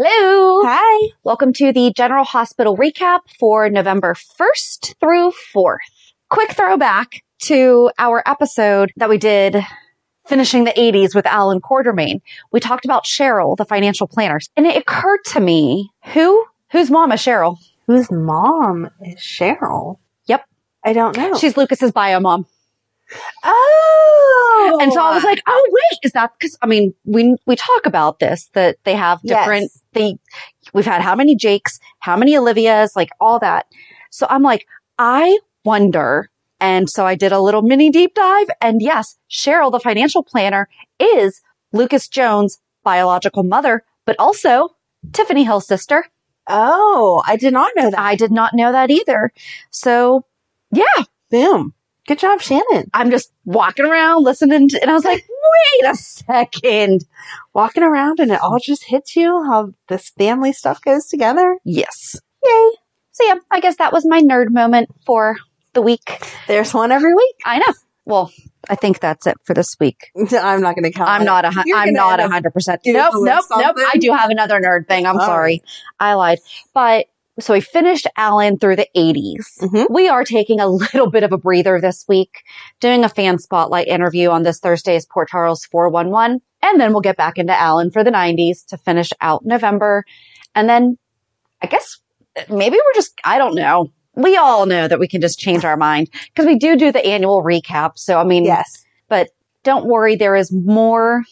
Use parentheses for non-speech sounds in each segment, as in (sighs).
Hello. Hi. Welcome to the General Hospital recap for November 1st through 4th. Quick throwback to our episode that we did finishing the 80s with Alan Quartermaine. We talked about Cheryl, the financial planner, and it occurred to me, who, whose mom is Cheryl? Whose mom is Cheryl? Yep. I don't know. She's Lucas's bio mom. Oh. And so I was like, oh wait, is that because I mean we we talk about this that they have different Yes. they we've had how many Jakes, how many Olivias, like all that. So I'm like, I wonder. And so I did a little mini deep dive and yes, Cheryl, the financial planner, is Lucas Jones' biological mother, but also Tiffany Hill's sister. Oh, I did not know that. I did not know that either. So yeah, Boom. Good job, Shannon. I'm just walking around listening to, and I was like, (laughs) wait a second. Walking around and it all just hits you how this family stuff goes together. Yes. Yay. So yeah, I guess that was my nerd moment for the week. There's one every week. I know. Well, I think that's it for this week. (laughs) I'm not going to count. I'm not a, I'm not a hundred percent. Nope, nope, nope. I do have another nerd thing. I'm All sorry. I lied. But so we finished Alan through the 80s. Mhm. We are taking a little bit of a breather this week, doing a fan spotlight interview on this Thursday's Port Charles 411. And then we'll get back into Alan for the 90s to finish out November. And then I guess maybe we're just, I don't know. We all know that we can just change our mind because we do do the annual recap. So, I mean, Yes. but don't worry, there is more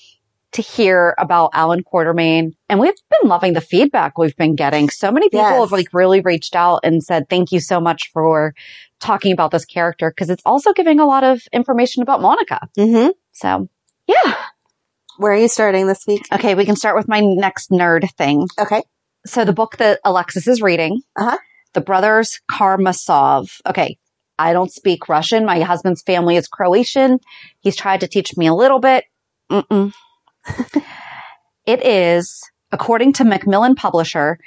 to hear about Alan Quartermaine. And we've been loving the feedback we've been getting. So many people Yes. have like really reached out and said, thank you so much for talking about this character because it's also giving a lot of information about Monica. Mm-hmm. So yeah. Where are you starting this week? Okay. We can start with my next nerd thing. Okay. So the book that Alexis is reading, Uh-huh. The Brothers Karmasov. Okay. I don't speak Russian. My husband's family is Croatian. He's tried to teach me a little bit. Mm-mm. (laughs) it is, according to Macmillan Publisher,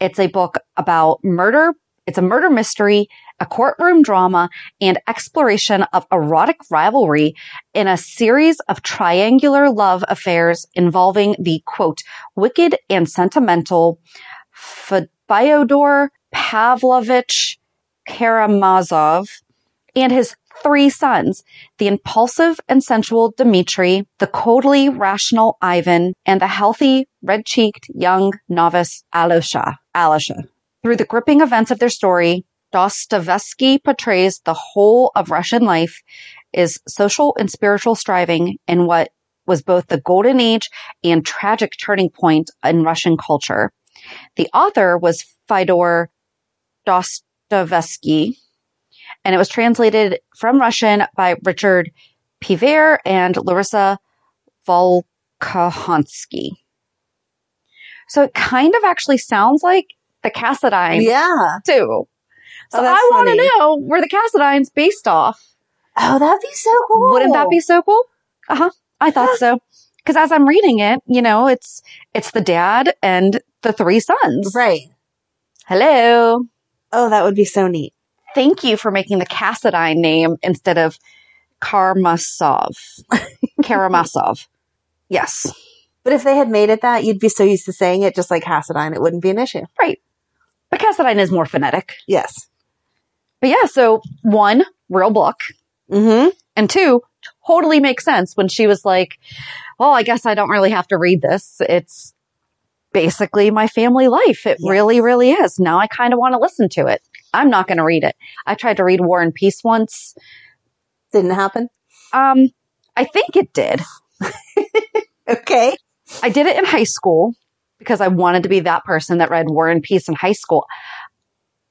it's a book about murder. It's a murder mystery, a courtroom drama, and exploration of erotic rivalry in a series of triangular love affairs involving the quote, wicked and sentimental Fyodor Pavlovich Karamazov and his three sons, the impulsive and sensual Dmitri, the coldly rational Ivan, and the healthy, red-cheeked young novice Alusha. Alusha. Through the gripping events of their story, Dostoevsky portrays the whole of Russian life is social and spiritual striving in what was both the golden age and tragic turning point in Russian culture. The author was Fyodor Dostoevsky, and it was translated from Russian by Richard Pevear and Larissa Volokhonsky. So it kind of actually sounds like the Cassadine Yeah. too. So Oh, I want to know where the Cassadine's based off. Oh, that'd be so cool. Wouldn't that be so cool? Uh huh. I thought so. Because as I'm reading it, you know, it's it's the dad and the three sons. right? Hello. Oh, that would be so neat. Thank you for making the Cassadine name instead of Karmasov. (laughs) Karamazov. Yes. But if they had made it that, you'd be so used to saying it just like Hassadine, it wouldn't be an issue. Right. But Cassadine is more phonetic. Yes. But yeah, so one, real book. Mm-hmm. And two, totally makes sense when she was like, well, I guess I don't really have to read this. It's basically my family life. It Yes. really, really is. Now I kind of want to listen to it. I'm not going to read it. I tried to read War and Peace once. Didn't happen. Um, I think it did. (laughs) Okay. I did it in high school because I wanted to be that person that read War and Peace in high school.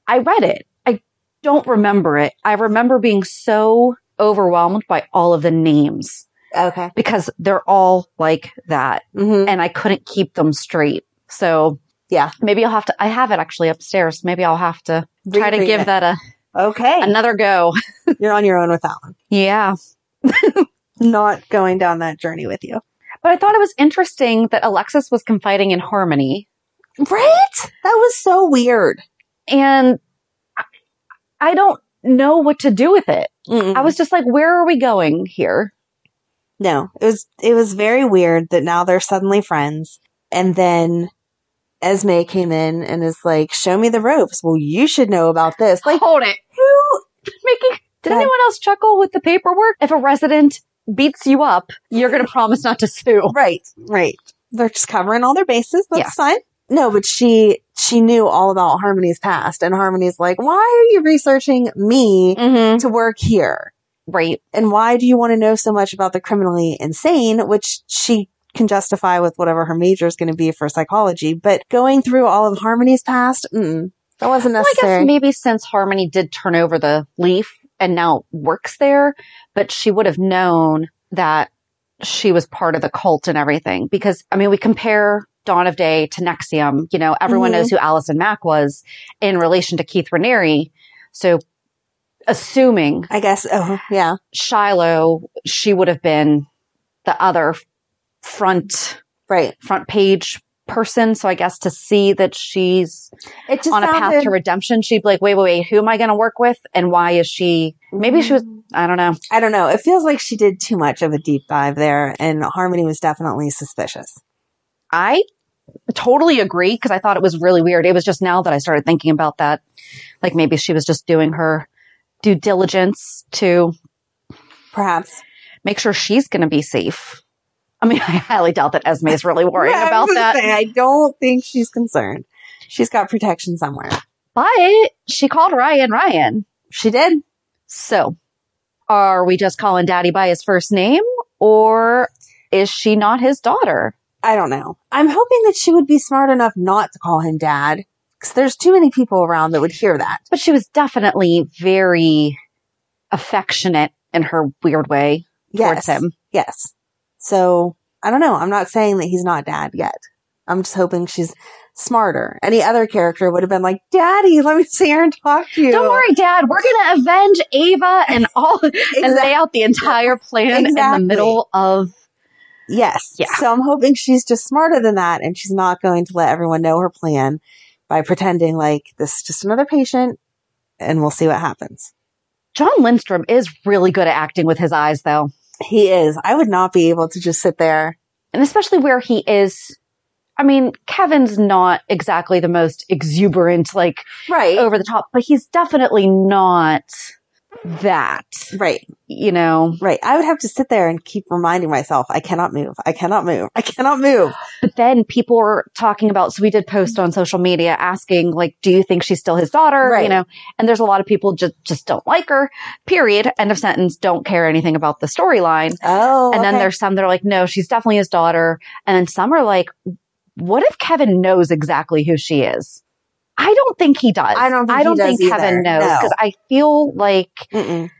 I read it. I don't remember it. I remember being so overwhelmed by all of the names Okay. because they're all like that Mm-hmm. and I couldn't keep them straight. So Yeah. maybe I'll have to, I have it actually upstairs. Maybe I'll have to try to give it. that a, Okay. another go. (laughs) You're on your own with that one. Yeah. (laughs) Not going down that journey with you. But I thought it was interesting that Alexis was confiding in Harmony Right? That was so weird. and I, I don't know what to do with it. I was just like, where are we going here? No, it was it was very weird that now they're suddenly friends, and then Esme came in and is like, "Show me the ropes." Well, you should know about this. Like, Hold it. who? Making, did anyone else chuckle with the paperwork? If a resident beats you up, you're going to promise not to sue. (laughs) Right, right. They're just covering all their bases. That's Yeah. fine. No, but she she knew all about Harmony's past, and Harmony's like, "Why are you researching me Mm-hmm. to work here?" Right. and why do you want to know so much about the criminally insane, which she can justify with whatever her major is going to be for psychology. But going through all of Harmony's past, mm, that wasn't Well, I necessary. guess maybe since Harmony did turn over the leaf and now works there, but she would have known that she was part of the cult and everything. Because, I mean, we compare Dawn of Day to NXIVM. You know, everyone Mhm. knows who Allison Mack was in relation to Keith Raniere. So, assuming I guess. Oh, yeah. Shiloh, she would have been the other front Right. front page person. So I guess to see that she's It just on a path to redemption, she'd be like, wait, wait, wait, who am I going to work with? And why is she, maybe she was, mm-hmm. I don't know. I don't know. It feels like she did too much of a deep dive there, and Harmony was definitely suspicious. I totally agree because I thought it was really weird. It was just now that I started thinking about that. Like maybe she was just doing her due diligence to Perhaps. make sure she's going to be safe. I mean, (laughs) I highly doubt that Esme is really worrying was about that. say, I don't think she's concerned. She's got protection somewhere. But she called Ryan Ryan. She did. So are we just calling daddy by his first name or is she not his daughter? I don't know. I'm hoping that she would be smart enough not to call him dad. Because there's too many people around that would hear that. But she was definitely very affectionate in her weird way towards him. Yes. So I don't know. I'm not saying that he's not dad yet. I'm just hoping she's smarter. Any other character would have been like, Daddy, let me sit here and talk to you. Don't worry, Dad. We're going to avenge Ava and all (laughs) and lay out the entire plan in the middle of. Yes. Yeah. So I'm hoping she's just smarter than that and she's not going to let everyone know her plan by pretending like this is just another patient and we'll see what happens. Jon Lindstrom is really good at acting with his eyes, though. He is. I would not be able to just sit there. And especially where he is. I mean, Kevin's not exactly the most exuberant, like Right. over the top, but he's definitely not that, Right. you know. Right. I would have to sit there and keep reminding myself, I cannot move. I cannot move. I cannot move. But then people were talking about, so we did post on social media asking, like, do you think she's still his daughter? Right. You know, and there's a lot of people just, just don't like her, period. End of sentence. Don't care anything about the storyline. Oh. and then there's some that are like, no, she's definitely his daughter. And then some are like, what if Kevin knows exactly who she is? I don't think he does. I don't think I don't think Kevin either. knows No. because I feel like Mm-mm.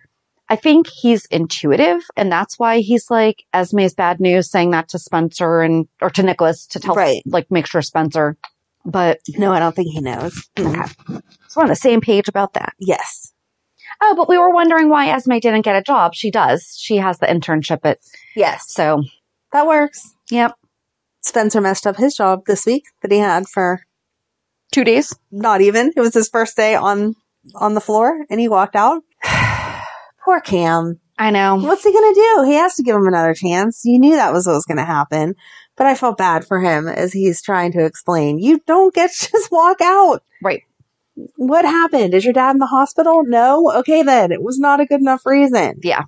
I think he's intuitive, and that's why he's like Esme's bad news, saying that to Spencer and or to Nikolas to tell Right. like make sure Spencer. But No, I don't think he knows. Okay, so we're on the same page about that. Yes. Oh, but we were wondering why Esme didn't get a job. She does. She has the internship at Yes. so. That works. Yep, Spencer messed up his job this week that he had for two days. not even. It was his first day on on the floor and he walked out. (sighs) Poor Cam. I know. What's he gonna do? He has to give him another chance. You knew that was what was gonna happen. But I felt bad for him as he's trying to explain. You don't get (laughs) to just walk out. Right. What happened? Is your dad in the hospital? No? Okay then. It was not a good enough reason. Yeah.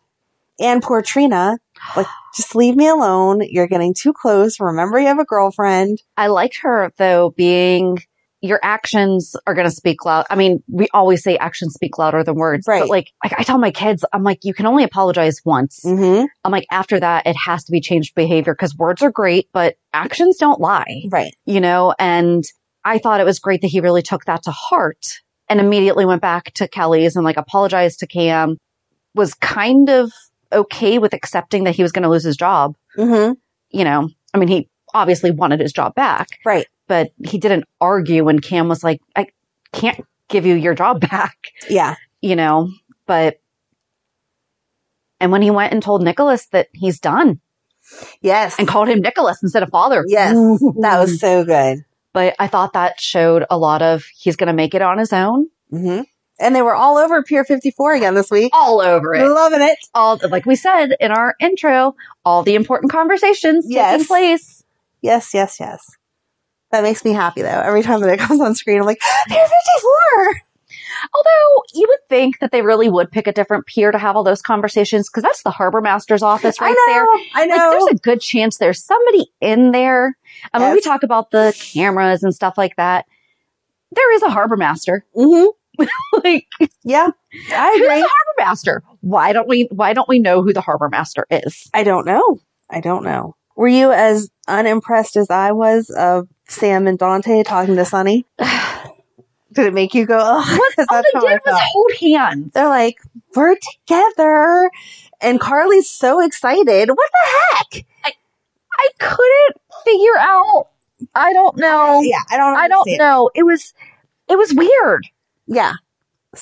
And poor Trina, like, just leave me alone. You're getting too close. Remember you have a girlfriend. I liked her though being your actions are going to speak loud. I mean, we always say actions speak louder than words, Right. but like, like I tell my kids, I'm like, you can only apologize once. Mm-hmm. I'm like, after that, it has to be changed behavior because words are great, but actions don't lie, Right. you know? And I thought it was great that he really took that to heart and immediately went back to Kelly's and like apologized to Cam, was kind of okay with accepting that he was going to lose his job. Mm-hmm. You know, I mean, he obviously wanted his job back Right. But he didn't argue when Cam was like, I can't give you your job (laughs) back, Yeah. you know, but, and when he went and told Nikolas that he's done Yes. and called him Nikolas instead of father. Yes. (laughs) That was so good. But I thought that showed a lot of he's going to make it on his own. Mm-hmm. And they were all over Pier 54 again this week. All over it. Loving it. All, like we said in our intro, all the important conversations Yes. taking place. Yes, yes, yes. That makes me happy though. Every time that it (laughs) comes on screen, I'm like, Pier 54! Although you would think that they really would pick a different pier to have all those conversations because that's the harbor master's office right I there. know. I know. Like, there's a good chance there's somebody in there. I mean, we talk about the cameras and stuff like that. There is a harbor master. hmm (laughs) like, Yeah. I who's the agree. harbor master? Why don't we? Why don't we know who the harbor master is? I don't know. I don't know. Were you as unimpressed as I was of Sam and Dante talking to Sonny? (sighs) Did it make you go, oh, What all they did was hold hands. They're like, we're together. And Carly's so excited. What the heck? I I couldn't figure out. I don't know. Yeah, I don't I don't know. It was, it was weird. Yeah.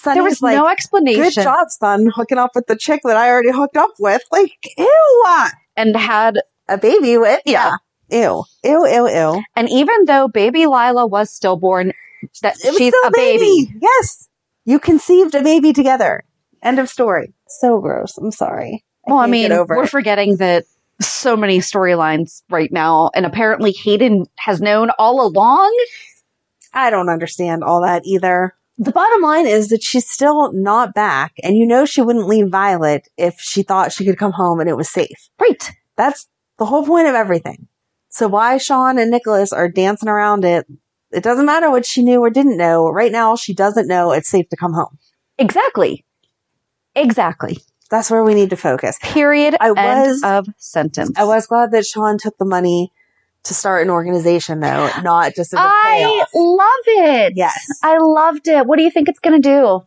There was like, no explanation. good job, son, hooking up with the chick that I already hooked up with. Like, ew. and had A baby with? Yeah. Ew. Ew, ew, ew. And even though baby Lila was stillborn, that It she's still a baby. Yes. You conceived a baby together. End of story. So gross. I'm sorry. Well, I mean, we're it. forgetting that so many storylines right now, and apparently Hayden has known all along. I don't understand all that either. The bottom line is that she's still not back, and you know she wouldn't leave Violet if she thought she could come home and it was safe. Right. That's the whole point of everything. So why Shawn and Nikolas are dancing around it, it doesn't matter what she knew or didn't know. Right now, she doesn't know it's safe to come home. Exactly. Exactly. That's where we need to focus. Period. I End was- of sentence. I was glad that Shawn took the money to start an organization, though, not just as a I payoff. love it. Yes. I loved it. What do you think it's going to do? (gasps)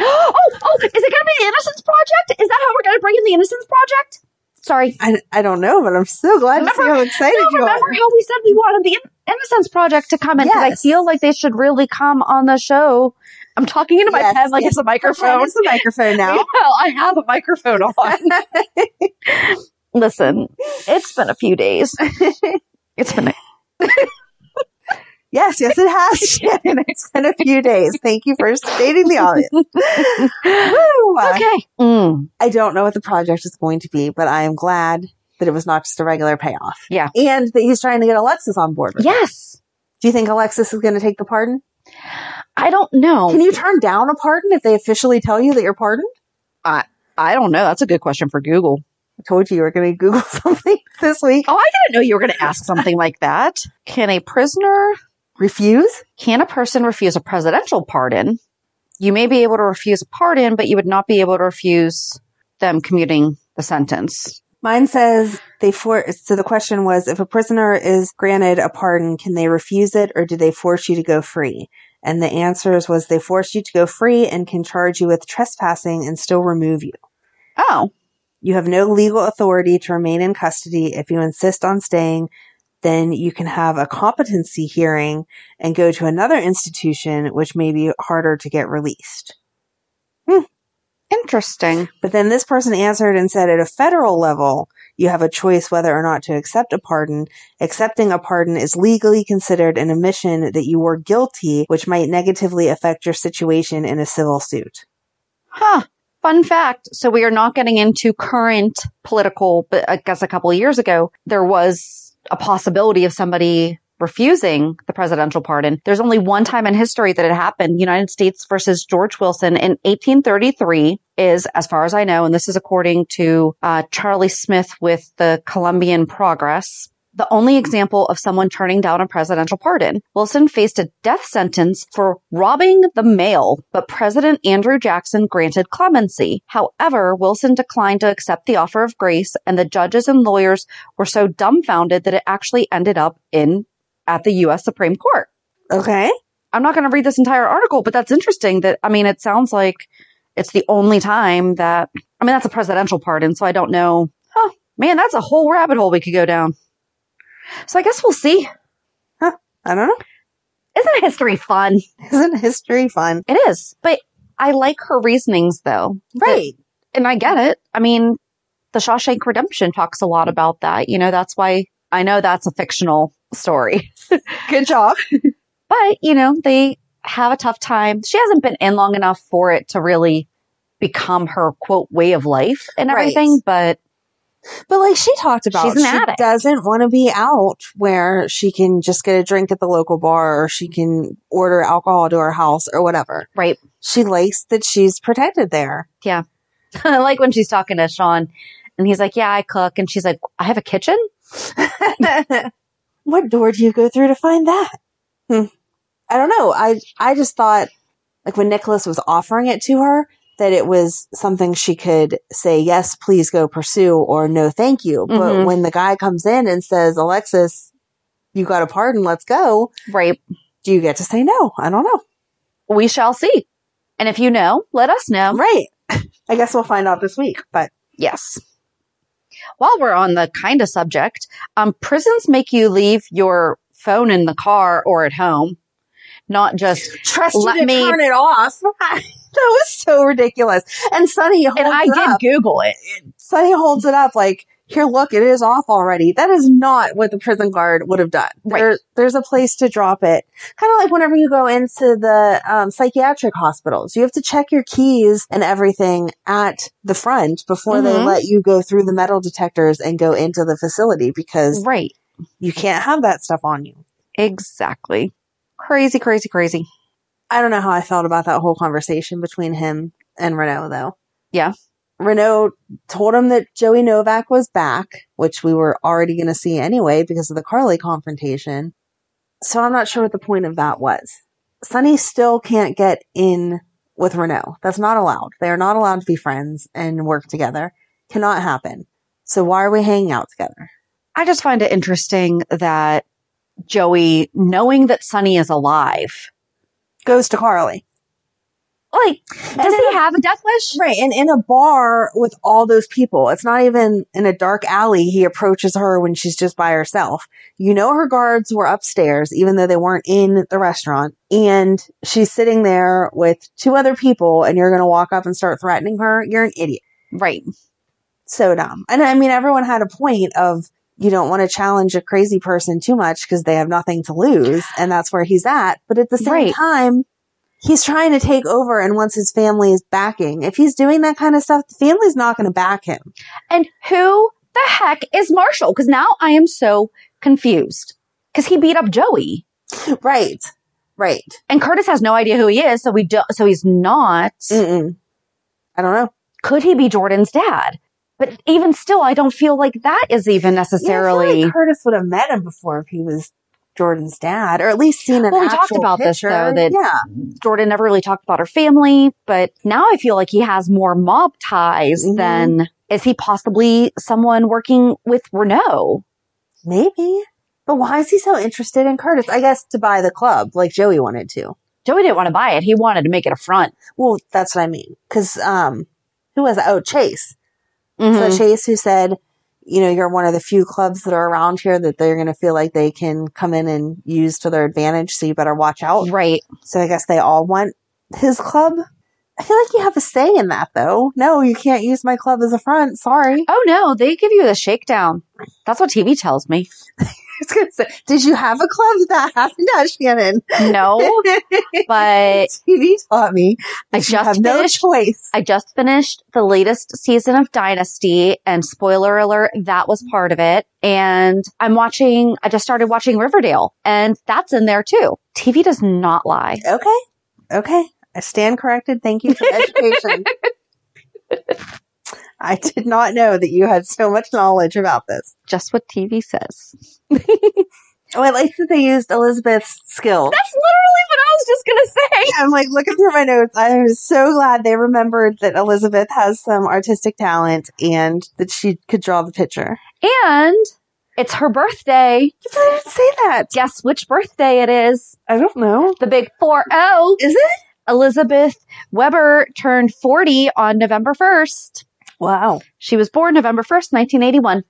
Oh, oh, is it going to be the Innocence Project? Is that how we're going to bring in the Innocence Project? Sorry. I, I don't know, but I'm so glad Remember- to see how excited No, you remember are. how we said we wanted the Innocence Project to come in? Because I feel like they should really come on the show. I'm talking into my Yes, pen like yes. it's a microphone. It's a microphone now. (laughs) Well, I have a microphone on. (laughs) Listen, it's been a few days. (laughs) It's been a- yes, yes, it has, (laughs) Shannon. It's been a few days. Thank you for stating the audience. (laughs) Okay. Mm, I don't know what the project is going to be, but I am glad that it was not just a regular payoff. Yeah. And that he's trying to get Alexis on board. yes. Do you think Alexis is going to take the pardon? I don't know. Can you turn down a pardon if they officially tell you that you're pardoned? I I don't know. That's a good question for Google. I told you you were going to Google (laughs) something this week. Oh, I didn't know you were going to ask something like that. Can a prisoner, Refuse? can a person refuse a presidential pardon? You may be able to refuse a pardon, but you would not be able to refuse them commuting the sentence. Mine says they for. So the question was, if a prisoner is granted a pardon, can they refuse it, or do they force you to go free? And the answers was they force you to go free and can charge you with trespassing and still remove you. Oh, You have no legal authority to remain in custody. If you insist on staying, then you can have a competency hearing and go to another institution, which may be harder to get released. Hmm. interesting. But then this person answered and said at a federal level, you have a choice whether or not to accept a pardon. Accepting a pardon is legally considered an admission that you were guilty, which might negatively affect your situation in a civil suit. Huh. Fun fact. So we are not getting into current political, but I guess a couple of years ago, there was a possibility of somebody refusing the presidential pardon. There's only one time in history that it happened. United States versus George Wilson in 1833 is, as far as I know, and this is according to uh, Charlie Smith with the Columbian Progress, the only example of someone turning down a presidential pardon. Wilson faced a death sentence for robbing the mail, but President Andrew Jackson granted clemency. However, Wilson declined to accept the offer of grace, and the judges and lawyers were so dumbfounded that it actually ended up in at the U.S. Supreme Court. Okay. I'm not going to read this entire article, but that's interesting that, I mean, it sounds like it's the only time that, I mean, that's a presidential pardon, so I don't know. Huh, man, that's a whole rabbit hole we could go down. So I guess we'll see. Huh, I don't know. Isn't history fun? (laughs) Isn't history fun? It is. But I like her reasonings though. Right. And I get it. I mean, the Shawshank Redemption talks a lot about that. You know, that's why I know that's a fictional story. (laughs) Good job. (laughs) but, you know, they have a tough time. She hasn't been in long enough for it to really become her quote way of life and Right. everything. But But like she talked about, She's an she addict. doesn't want to be out where she can just get a drink at the local bar or she can order alcohol to her house or whatever. right. She likes that she's protected there. I (laughs) like when she's talking to Shawn and he's like, yeah, I cook. And she's like, I have a kitchen. (laughs) what door do you go through to find that? Hmm. I don't know. I I just thought like when Nikolas was offering it to her that it was something she could say yes, please go pursue or no, thank you. But Mhm. when the guy comes in and says, Alexis, you got a pardon, let's go. Right. Do you get to say no? I don't know. We shall see. And if you know, let us know. Right. (laughs) I guess we'll find out this week, but Yes. While we're on the kind of subject, um, prisons make you leave your phone in the car or at home, not just. (laughs) trust Let you to me- turn it off. (laughs) that was so ridiculous. And holds And I it did up. Google it. Sonny holds it up like, here, look, it is off already. That is not what the prison guard would have done. Right. There, there's a place to drop it. Kind of like whenever you go into the um, psychiatric hospitals, you have to check your keys and everything at the front before they Mhm. let you go through the metal detectors and go into the facility because Right. you can't have that stuff on you. Exactly. Crazy, crazy, crazy. I don't know how I felt about that whole conversation between him and Renault, though. Yeah. Renault told him that Joey Novak was back, which we were already going to see anyway because of the Carly confrontation. So I'm not sure what the point of that was. Sonny still can't get in with Renault. That's not allowed. They are not allowed to be friends and work together. Cannot happen. So why are we hanging out together? I just find it interesting that Joey, knowing that Sonny is alive, Goes to Carly. like, does he have a death wish? Right. And in a bar with all those people, it's not even in a dark alley. He approaches her when she's just by herself. You know, her guards were upstairs, even though they weren't in the restaurant. And she's sitting there with two other people and you're going to walk up and start threatening her. You're an idiot. Right. So dumb. And I mean, everyone had a point of you don't want to challenge a crazy person too much because they have nothing to lose. And that's where he's at. But at the same Right. time, he's trying to take over and once his family is backing, if he's doing that kind of stuff, the family's not going to back him. And who the heck is Marshall? Because now I am so confused. Because he beat up Joey, Right. Right. and Curtis has no idea who he is. So we do. So he's not. Mm-mm. I don't know. could he be Jordan's dad? But even still, I don't feel like that is even Yeah, I feel necessarily. like Curtis would have met him before if he was Jordan's dad, or at least seen an Well, we talked about this, picture. though, that- yeah, Jordan never really talked about her family, but now I feel like he has more mob ties Mhm. than is he possibly someone working with Renault? maybe. But why is he so interested in Curtis? I guess to buy the club, like Joey wanted to. Joey didn't want to buy it. He wanted to make it a front. Well, that's what I mean. Because um, who was that? Oh, Chase. Mhm. So Chase, who said, you know, you're one of the few clubs that are around here that they're going to feel like they can come in and use to their advantage. So you better watch out. Right. So I guess they all want his club. I feel like you have a say in that, though. No, you can't use my club as a front. Sorry. Oh no, they give you the shakedown. That's what TV tells me. (laughs) (laughs) Was gonna say, did you have a club (laughs) that happened at Shannon? No, (laughs) but TV taught me. I just have no choice. I just finished the latest season of Dynasty and spoiler alert, that was part of it. And I'm watching, I just started watching Riverdale and that's in there too. TV does not lie. Okay. Okay. I stand corrected. Thank you for education. I did not know that you had so much knowledge about this. Just what TV says. Oh, I like that they used Elizabeth's skill. That's literally what I was just going to say. I'm like looking through my notes. I was so glad they remembered that Elizabeth has some artistic talent and that she could draw the picture. And it's her birthday. You didn't say that. Guess which birthday it is? I don't know. The big 4-0. Is it? Elizabeth Webber turned 40 on November 1st. Wow. She was born November 1st, 1981.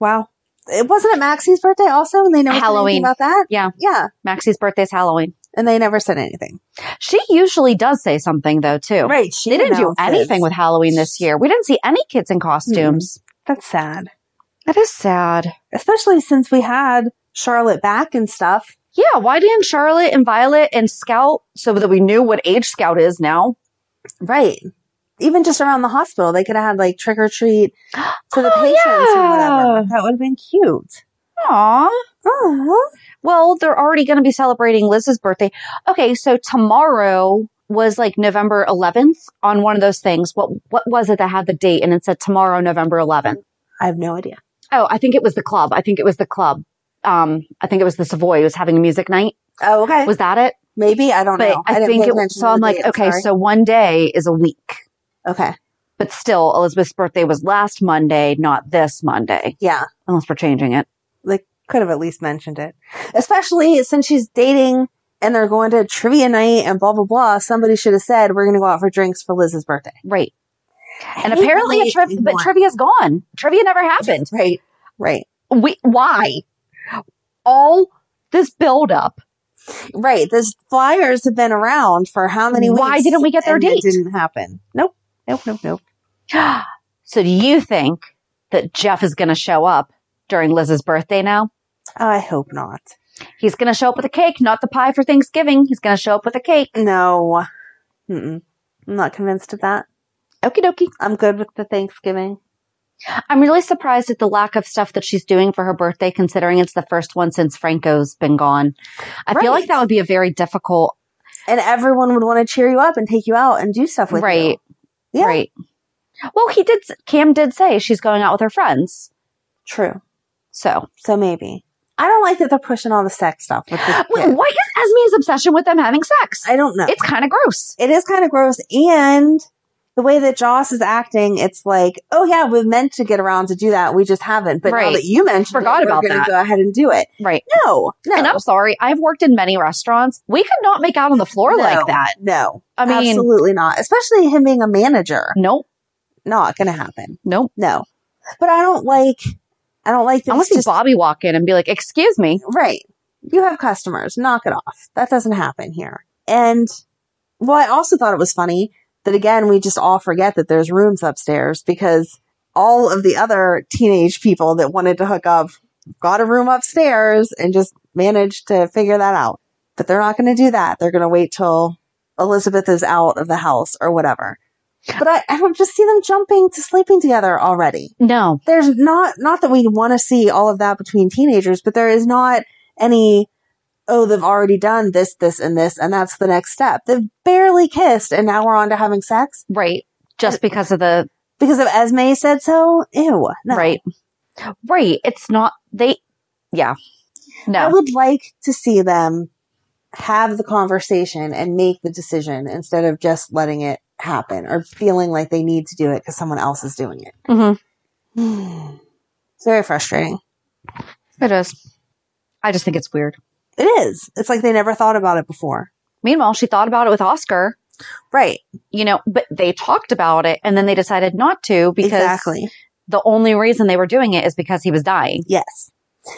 Wow. It wasn't it Maxie's birthday also, and they never said Halloween. anything about that. Yeah. Yeah, Maxie's birthday is Halloween. and they never said anything. She usually does say something though too. Right. She They didn't do anything with Halloween this year. We didn't see any kids in costumes. That's sad, That is sad. especially since we had Charlotte back and stuff. Yeah, why didn't Charlotte and Violet and Scout so that we knew what age Scout is now? Right. Even just around the hospital, they could have had like trick or treat for the (gasps) Oh, patients or whatever. That would have been cute. Aw. Oh, Well, they're already going to be celebrating Liz's birthday. Okay, so tomorrow was like November 11th on one of those things. What what was it that had the date and it said tomorrow November 11th? I have no idea. Oh, I think it was the club. I think it was the club. Um, I think it was the Savoy It was having a music night. Oh, okay. Was that it? Maybe I don't But know. I, didn't think it was. So I'm like, okay, sorry. so one day is a week, okay, but still Elizabeth's birthday was last Monday, not this Monday, yeah, unless we're changing it. they could have at least mentioned it, especially since she's dating and they're going to trivia night and blah blah blah. Somebody should have said we're going to go out for drinks for Liz's birthday. Right. And apparently, a triv- but trivia's gone. Trivia never happened. Right, right, We, why? All this buildup. right. Those flyers have been around for how many weeks? Why didn't we get their date? It didn't happen. Nope, nope, nope, nope. (gasps) So do you think that Jeff is going to show up during Liz's birthday now? I hope not. He's going to show up with a cake, not the pie for Thanksgiving. He's going to show up with a cake. No, Mm-mm. I'm not convinced of that. Okie dokie. I'm good with the Thanksgiving. I'm really surprised at the lack of stuff that she's doing for her birthday, considering it's the first one since Franco's been gone. I feel like that would be a very difficult, And everyone would want to cheer you up and take you out and do stuff with you. right? you. Yeah. Right. Well, he did, Cam did say she's going out with her friends. True. So, So maybe. I don't like that they're pushing all the sex stuff with the Wait, what is Esme's obsession with them having sex? I don't know. It's kind of gross. it is kind of gross. And the way that Joss is acting, it's like, oh yeah, we meant to get around to do that. We just haven't. But now that you mentioned Forgot it, about we're that. go ahead and do it. Right. No, no. And I'm sorry, I've worked in many restaurants. We could not make out on the floor No, like that. No. I mean, absolutely not. Especially him being a manager. nope, Not going to happen. nope. No. But I don't like, I don't like I want to see just Bobby walk in and be like, excuse me. Right. You have customers. Knock it off. That doesn't happen here. And well, I also thought it was funny that again, we just all forget that there's rooms upstairs because all of the other teenage people that wanted to hook up got a room upstairs and just managed to figure that out. But they're not going to do that. They're going to wait till Elizabeth is out of the house or whatever. But I, I don't just see them jumping to sleeping together already No, there's not not that we want to see all of that between teenagers, but there is not any oh they've already done this, this, and this, and that's the next step. They've barely kissed, and now we're on to having sex. right. just because of the Because of Esme said so? Ew. No. right, right. It's not they. Yeah, No. I would like to see them have the conversation and make the decision instead of just letting it happen or feeling like they need to do it because someone else is doing it. Mm-hmm. (sighs) It's very frustrating. it is. I just think it's weird. It is. It's like they never thought about it before. Meanwhile, she thought about it with Oscar. Right. You know, but they talked about it and then they decided not to because exactly. the only reason they were doing it is because he was dying. Yes.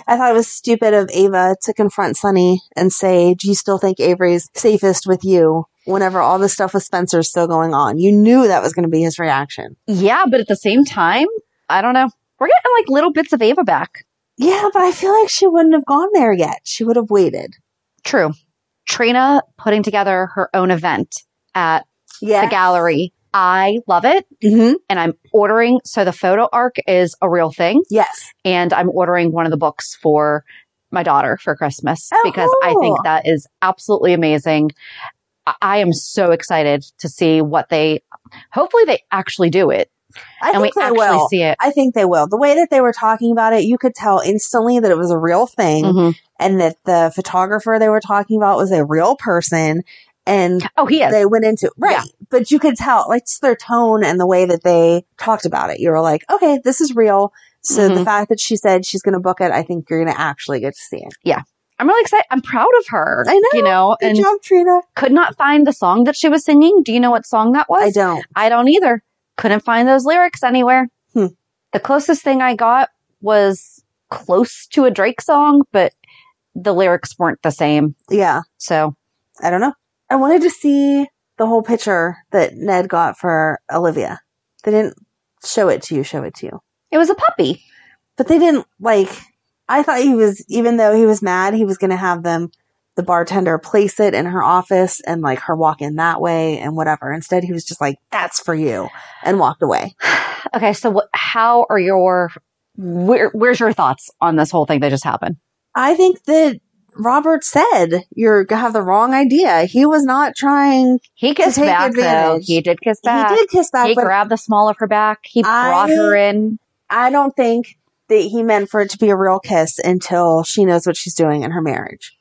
I thought it was stupid of Ava to confront Sonny and say, Do you still think Avery's safest with you whenever all this stuff with Spencer's still going on? You knew that was going to be his reaction. Yeah, but at the same time, I don't know. We're getting like little bits of Ava back. Yeah, but I feel like she wouldn't have gone there yet. She would have waited. True. Trina putting together her own event at Yeah. the gallery. I love it. hmm And I'm ordering. So the Photo Ark is a real thing. Yes. And I'm ordering one of the books for my daughter for Christmas Oh, because I think that is absolutely amazing. I am so excited to see what they, hopefully they actually do it I and we think they actually will. see it. I think they will. The way that they were talking about it, you could tell instantly that it was a real thing Mhm. and that the photographer they were talking about was a real person. And Oh, he is. they went into right, Yeah. but you could tell like just their tone and the way that they talked about it. You were like, okay, this is real. So the Mhm. fact that she said she's going to book it, I think you're going to actually get to see it. Yeah. I'm really excited. I'm proud of her. I know. You know, Good and job, Trina. could not find the song that she was singing. Do you know what song that was? I don't. I don't either. Couldn't find those lyrics anywhere. Hmm. The closest thing I got was close to a Drake song, but the lyrics weren't the same. Yeah, So I don't know. I wanted to see the whole picture that Ned got for Olivia. They didn't show it to you, show it to you. it was a puppy. But they didn't like I thought he was even though he was mad, he was gonna have them the bartender place it in her office and like her walk in that way and whatever. Instead he was just like, That's for you and walked away. (sighs) Okay, so what, how are your where, where's your thoughts on this whole thing that just happened? I think that Robert said you're have the wrong idea. He was not trying He kissed back though. He did kiss back. he did kiss back, He grabbed the small of her back. He brought I- her in. I don't think that he meant for it to be a real kiss until she knows what she's doing in her marriage.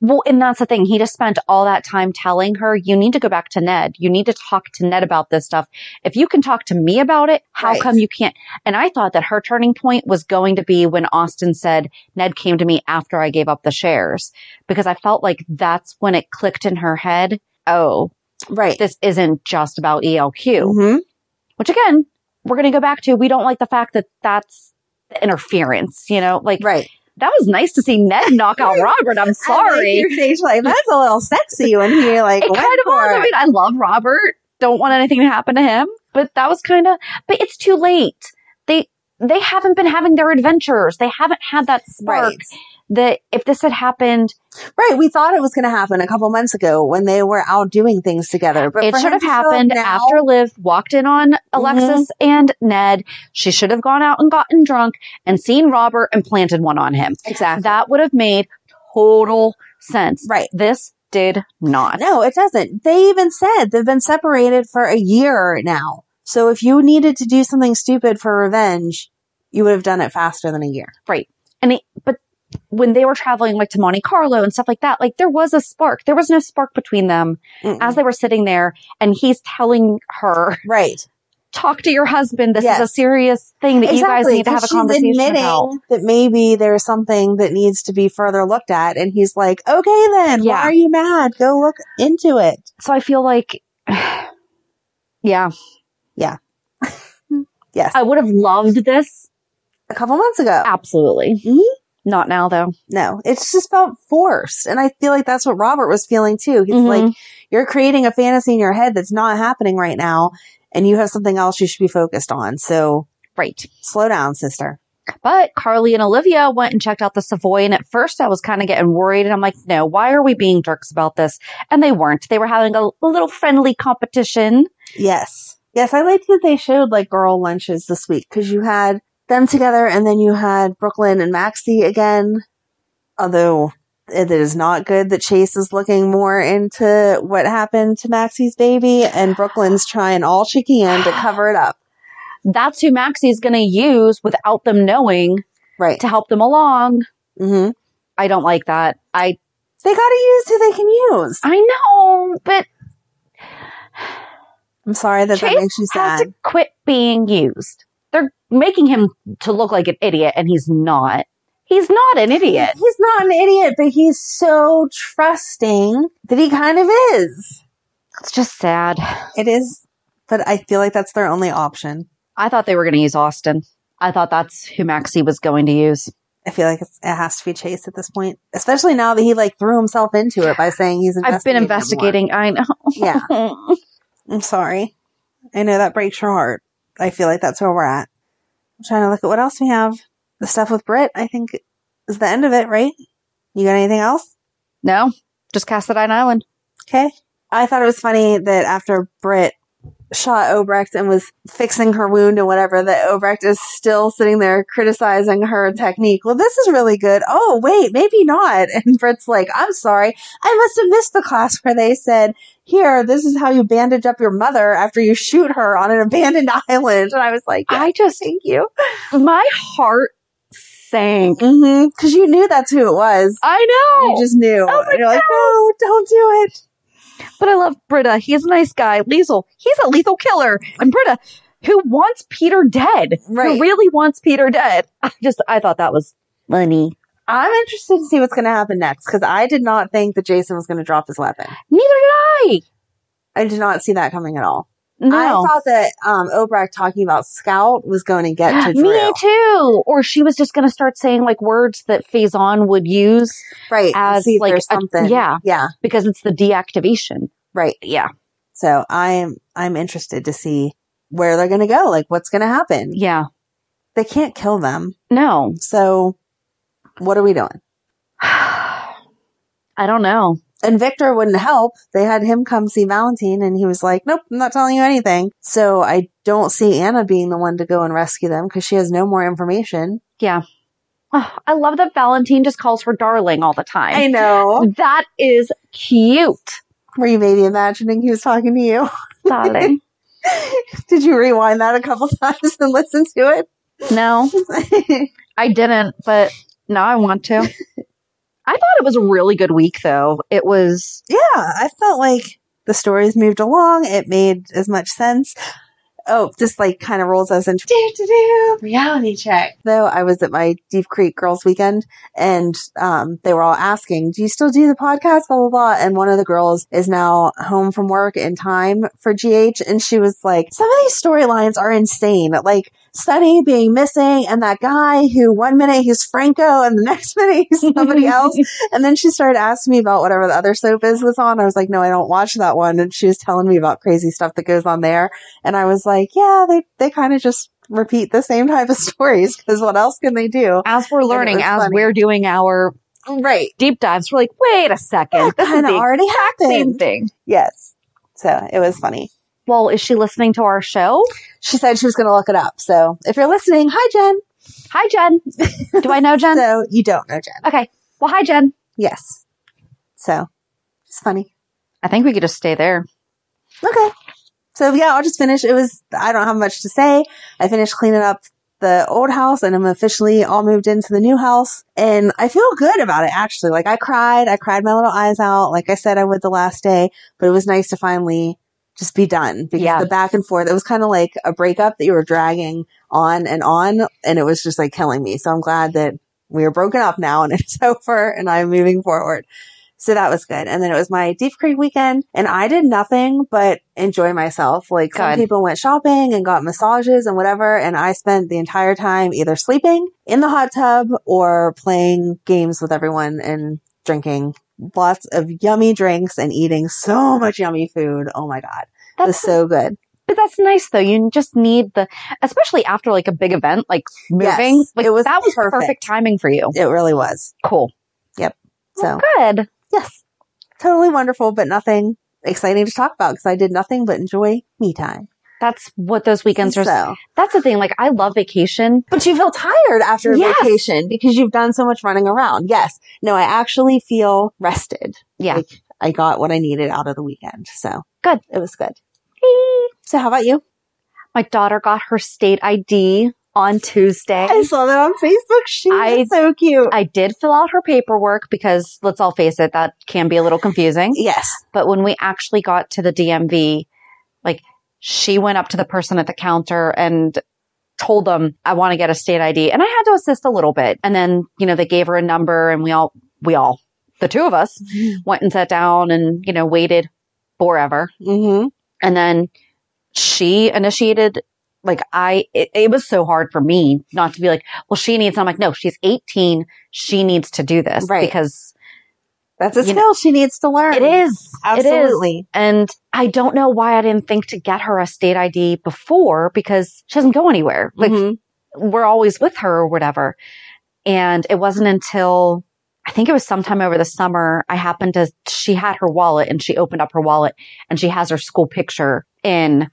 Well, and that's the thing. He just spent all that time telling her, you need to go back to Ned. You need to talk to Ned about this stuff. If you can talk to me about it, how Right. come you can't? And I thought that her turning point was going to be when Austin said, Ned came to me after I gave up the shares because I felt like that's when it clicked in her head. Oh, Right. this isn't just about ELQ, hmm which again, we're going to go back to. We don't like the fact that that's the interference, you know, like Right. That was nice to see Ned knock out (laughs) Robert. I'm sorry. your face like that's a little sexy when he like it kind of was. I mean, I love Robert. Don't want anything to happen to him. But that was kind of. But it's too late. They they haven't been having their adventures. They haven't had that spark. Right. That if this had happened, Right. We thought it was going to happen a couple months ago when they were out doing things together. But it should have to show up happened now- Mm-hmm. after Liv walked in on Alexis and Ned. She should have gone out and gotten drunk and seen Robert and planted one on him. Exactly. That would have made total sense. Right. This did not. No, it doesn't. They even said they've been separated for a year now. So if you needed to do something stupid for revenge, you would have done it faster than a year. Right. And it, but when they were traveling like to Monte Carlo and stuff like that, like there was a spark. There was no spark between them Mm-mm. as they were sitting there and he's telling her, right. talk to your husband. This Yes. is a serious thing that you guys need to have a conversation about. that maybe there's something that needs to be further looked at. And he's like, okay, then Yeah. why are you mad? Go look into it. So I feel like, (sighs) yeah, Yeah. (laughs) Yes. I would have loved this. a couple months ago. Absolutely. Mhm. Not now though. No, it's just felt forced. And I feel like that's what Robert was feeling too. He's Mhm. like, you're creating a fantasy in your head that's not happening right now. And you have something else you should be focused on. So Right. slow down, sister. But Carly and Olivia went and checked out the Savoy. And at first I was kind of getting worried. And I'm like, no, why are we being jerks about this? And they weren't. They were having a, a little friendly competition. Yes. Yes, I liked that they showed like girl lunches this week because you had them together and then you had Brook Lynn and Maxie again. Although It is not good that Chase is looking more into what happened to Maxie's baby, and Brook Lynn's trying all she can to cover it up. That's who Maxie's going to use without them knowing Right. to help them along. hmm I don't like that. I They got to use who they can use. I know, but I'm sorry that that Chase makes you has sad. to quit being used. They're making him to look like an idiot, and he's not. He's not an idiot. He's not an idiot, but he's so trusting that he kind of is. It's just sad. It is, but I feel like that's their only option. I thought they were going to use Austin. I thought that's who Maxie was going to use. I feel like it has to be Chase at this point, especially now that he like threw himself into it by saying he's. I've been investigating. I know. Yeah. (laughs) I'm sorry. I know that breaks your heart. I feel like that's where we're at. I'm trying to look at what else we have. The stuff with Britt, I think, is the end of it, right? You got anything else? no, just Cassadine Island. Okay. I thought it was funny that after Britt shot Obrecht and was fixing her wound and whatever, that Obrecht is still sitting there criticizing her technique. Well, this is really good. Oh, wait, maybe not. (laughs) And Britt's like, I'm sorry. I must have missed the class where they said, here, this is how you bandage up your mother after you shoot her on an abandoned (laughs) island. And I was like, I just, thank you. my heart sank. Mm-hmm. Cause you knew that's who it was. I know. You just knew. Oh my and you're like, no, don't do it. But I love Britta. He's a nice guy. Liesl, he's a lethal killer. And Britta, who wants Peter dead. Right. Who really wants Peter dead. I just, I thought that was funny. I'm interested to see what's going to happen next because I did not think that Jason was going to drop his weapon. Neither did I I did not see that coming at all. I. No. I thought that um, Obrecht talking about Scout was going to get to Drew. (gasps) Me too. Or she was just going to start saying like words that Faison would use Right. As, like, a- something. yeah. Yeah. because it's the deactivation. Right. Yeah. So I'm, I'm interested to see where they're going to go. Like what's going to happen. Yeah. They can't kill them. No. So what are we doing? (sighs) I don't know. And Victor wouldn't help. They had him come see Valentine and he was like, nope, I'm not telling you anything. So I don't see Anna being the one to go and rescue them because she has no more information. Yeah. Oh, I love that Valentine just calls her darling all the time. I know. That is cute. Were you maybe imagining he was talking to you? (laughs) Darling. Did you rewind that a couple (laughs) times and listen to it? no. (laughs) I didn't, but now I want to. I thought it was a really good week though. It was yeah, I felt like the stories moved along. It made as much sense. Oh, this like kind of rolls us into do, do, do, reality check. Though I was at my Deep Creek Girls Weekend and um, they were all asking, "Do you still do the podcast?" Blah blah blah. And one of the girls is now home from work in time for GH, and she was like, "Some of these storylines are insane. Like Sonny being missing, and that guy who one minute he's Franco and the (laughs) next minute he's somebody else." (laughs) And then she started asking me about whatever the other soap is was on. I was like, no, I don't watch that one. And she was telling me about crazy stuff that goes on there. And I was like, yeah, they, they kind of just repeat the same type of (laughs) stories because what else can they do? as we're learning, as funny. we're doing our Right. deep dives, we're like, wait a second, That this is kind of the already exact same thing. Yes. So it was funny. Well, is she listening to our show? She said she was going to look it up. So if you're listening, hi, Jen. Hi, Jen. Do I know Jen? (laughs) So you don't know Jen. okay. Well, hi, Jen. Yes. So it's funny. I think we could just stay there. Okay. So yeah, I'll just finish. It was, I don't have much to say. I finished cleaning up the old house and I'm officially all moved into the new house and I feel good about it actually. Like I cried, I cried my little eyes out. Like I said, I would the last day, but it was nice to finally just be done because Yeah. the back and forth, it was kind of like a breakup that you were dragging on and on and it was just like killing me. So I'm glad that we are broken up now and (laughs) it's over and I'm moving forward. So that was good. And then it was my Deep Creek weekend and I did nothing but enjoy myself. Like some people went shopping and got massages and whatever. And I spent the entire time either sleeping in the hot tub or playing games with everyone and drinking lots of yummy drinks and eating so much yummy food. Oh my God. That's so good. But that's nice though. You just need the, especially after like a big event, like moving. Yes, like it was that was perfect. perfect. timing for you. It really was. Cool. Yep. So Good. yes, totally wonderful, but nothing exciting to talk about because I did nothing but enjoy me time. That's what those weekends are. So, That's the thing. Like, I love vacation. but you feel tired after Yes. vacation because you've done so much running around. Yes. No, I actually feel rested. Yeah. Like, I got what I needed out of the weekend. So Good. It was good. Hey. So how about you? My daughter got her state ID on Tuesday. I saw that on Facebook. She I- so cute. I did fill out her paperwork because let's all face it, that can be a little confusing. yes. But when we actually got to the DMV, like she went up to the person at the counter and told them, I want to get a state ID. And I had to assist a little bit. And then, you know, they gave her a number and we all, we all, the two of us went and sat down and, you know, waited forever. Mm-hmm. And then she initiated, like I, it, it was so hard for me not to be like, well, she needs, I'm like, no, she's 18. She needs to do this Right. because That's a skill she needs to learn. it is. It is. Absolutely. And I don't know why I didn't think to get her a state ID before because she doesn't go anywhere. Like Mhm. we're always with her or whatever. And it wasn't until I think it was sometime over the summer, I happened to, she had her wallet and she opened up her wallet and she has her school picture in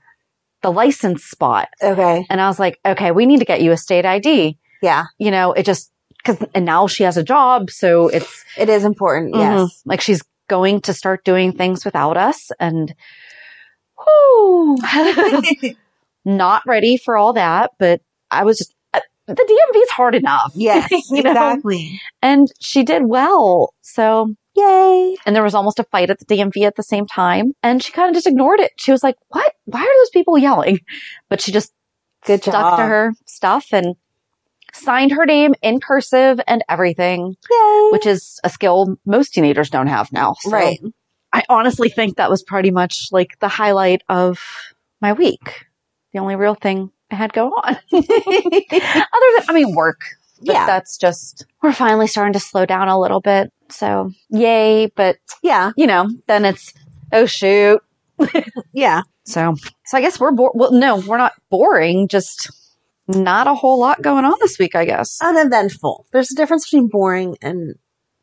the license spot. Okay. And I was like, okay, we need to get you a state ID. Yeah. You know, it just, cause, and now she has a job. So it's, It is important. Mhm. Yes. like she's going to start doing things without us and, whew, (laughs) not ready for all that. But I was just, uh, the DMV is hard enough. Yes. (laughs) You know? exactly. And she did well. So yay. And there was almost a fight at the DMV at the same time. And she kind of just ignored it. She was like, what? Why are those people yelling? But she just Good stuck job. to her stuff and signed her name in cursive and everything, Yay. which is a skill most teenagers don't have now. So right. I honestly think that was pretty much like the highlight of my week. The only real thing I had go on. (laughs) Other than, I mean, work. But Yeah. that's just, we're finally starting to slow down a little bit. So yay. But, Yeah. you know, then it's, oh shoot. (laughs) Yeah. So, so I guess we're bored. Well, no, we're not boring. Just not a whole lot going on this week, I guess. Uneventful. There's a difference between boring and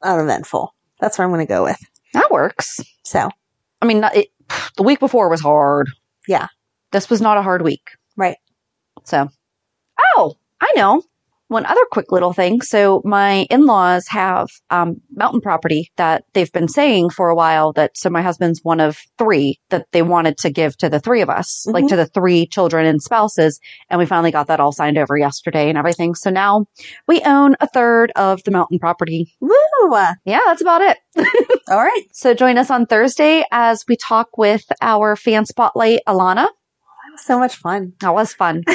uneventful. That's what I'm going to go with. That works. So, I mean, it, the week before was hard. Yeah. This was not a hard week. right. So, oh, I know. One other quick little thing. So my in-laws have um, mountain property that they've been saying for a while that, so my husband's one of three that they wanted to give to the three of us, like Mhm. to the three children and spouses. And we finally got that all signed over yesterday and everything. So now we own a third of the mountain property. Woo! Yeah, that's about it. (laughs) All right. So join us on Thursday as we talk with our fan spotlight, Alana. That was so much fun. That was fun. (laughs)